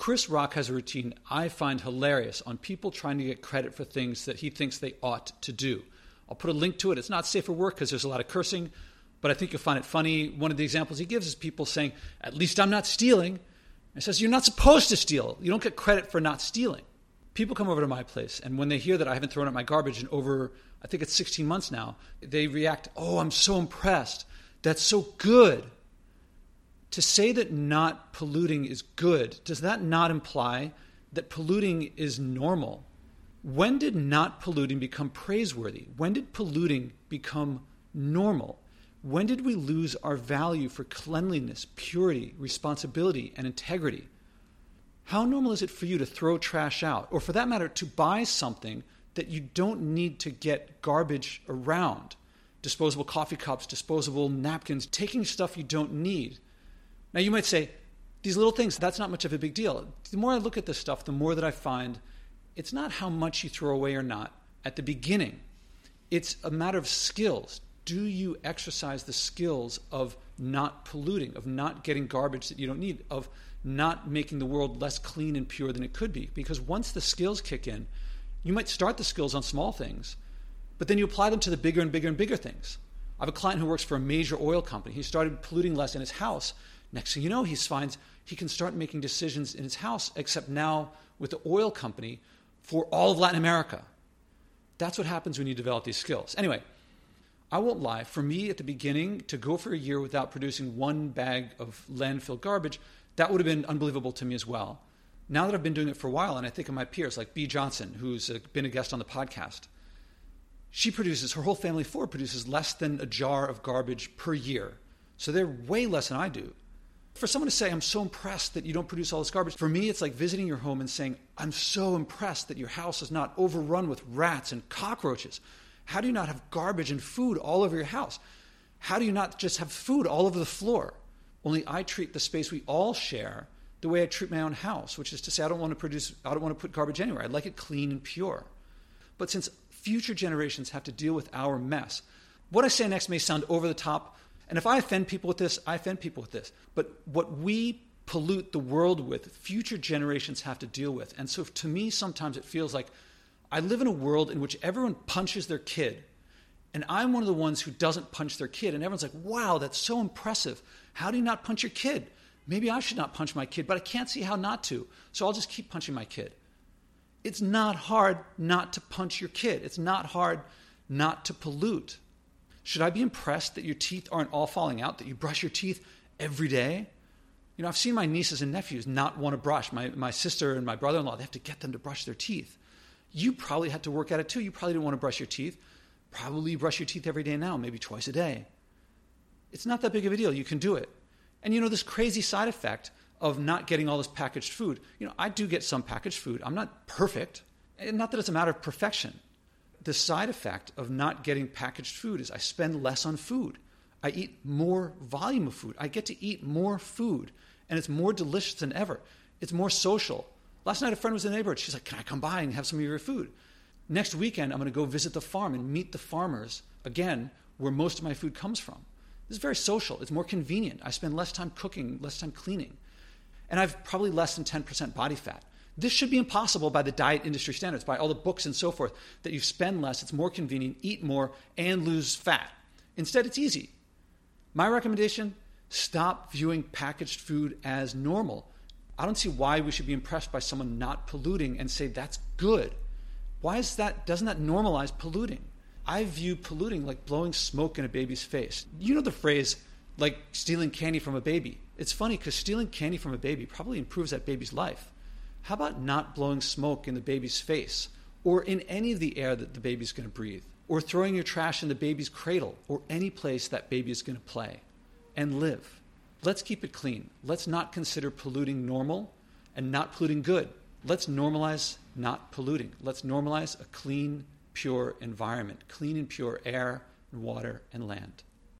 Chris Rock has a routine I find hilarious on people trying to get credit for things that he thinks they ought to do. I'll put a link to it. It's not safe for work because there's a lot of cursing, but I think you'll find it funny. One of the examples he gives is people saying, At least I'm not stealing. And says, You're not supposed to steal. You don't get credit for not stealing. People come over to my place, and when they hear that I haven't thrown out my garbage in over, I think it's 16 months now, they react, Oh, I'm so impressed. That's so good. To say that not polluting is good, does that not imply that polluting is normal? When did not polluting become praiseworthy? When did polluting become normal? When did we lose our value for cleanliness, purity, responsibility, and integrity? How normal is it for you to throw trash out, or for that matter, to buy something that you don't need to get garbage around? Disposable coffee cups, disposable napkins, taking stuff you don't need. Now, you might say, these little things, that's not much of a big deal. The more I look at this stuff, the more that I find it's not how much you throw away or not at the beginning. It's a matter of skills. Do you exercise the skills of not polluting, of not getting garbage that you don't need, of not making the world less clean and pure than it could be? Because once the skills kick in, you might start the skills on small things, but then you apply them to the bigger and bigger and bigger things. I have a client who works for a major oil company. He started polluting less in his house. Next thing you know, he finds he can start making decisions in his house, except now with the oil company for all of Latin America. That's what happens when you develop these skills. Anyway, I won't lie. For me, at the beginning, to go for a year without producing one bag of landfill garbage, that would have been unbelievable to me as well. Now that I've been doing it for a while, and I think of my peers like Bea Johnson, who's uh, been a guest on the podcast, she produces, her whole family Ford produces less than a jar of garbage per year. So they're way less than I do for someone to say, I'm so impressed that you don't produce all this garbage, for me, it's like visiting your home and saying, I'm so impressed that your house is not overrun with rats and cockroaches. How do you not have garbage and food all over your house? How do you not just have food all over the floor? Only I treat the space we all share the way I treat my own house, which is to say, I don't want to produce, I don't want to put garbage anywhere. I like it clean and pure. But since future generations have to deal with our mess, what I say next may sound over the top, and if I offend people with this, I offend people with this. But what we pollute the world with, future generations have to deal with. And so to me, sometimes it feels like I live in a world in which everyone punches their kid. And I'm one of the ones who doesn't punch their kid. And everyone's like, wow, that's so impressive. How do you not punch your kid? Maybe I should not punch my kid, but I can't see how not to. So I'll just keep punching my kid. It's not hard not to punch your kid. It's not hard not to pollute. Should I be impressed that your teeth aren't all falling out, that you brush your teeth every day? You know, I've seen my nieces and nephews not want to brush. My, my sister and my brother in law, they have to get them to brush their teeth. You probably had to work at it too. You probably didn't want to brush your teeth. Probably brush your teeth every day now, maybe twice a day. It's not that big of a deal. You can do it. And you know, this crazy side effect of not getting all this packaged food. You know, I do get some packaged food. I'm not perfect. And not that it's a matter of perfection the side effect of not getting packaged food is I spend less on food. I eat more volume of food. I get to eat more food, and it's more delicious than ever. It's more social. Last night, a friend was in the neighborhood. She's like, Can I come by and have some of your food? Next weekend, I'm going to go visit the farm and meet the farmers again, where most of my food comes from. This is very social. It's more convenient. I spend less time cooking, less time cleaning. And I've probably less than 10% body fat. This should be impossible by the diet industry standards, by all the books and so forth, that you spend less, it's more convenient, eat more, and lose fat. Instead, it's easy. My recommendation stop viewing packaged food as normal. I don't see why we should be impressed by someone not polluting and say that's good. Why is that doesn't that normalize polluting? I view polluting like blowing smoke in a baby's face. You know the phrase like stealing candy from a baby. It's funny because stealing candy from a baby probably improves that baby's life. How about not blowing smoke in the baby's face or in any of the air that the baby's going to breathe? Or throwing your trash in the baby's cradle or any place that baby is going to play and live. Let's keep it clean. Let's not consider polluting normal and not polluting good. Let's normalize not polluting. Let's normalize a clean, pure environment, clean and pure air, and water, and land.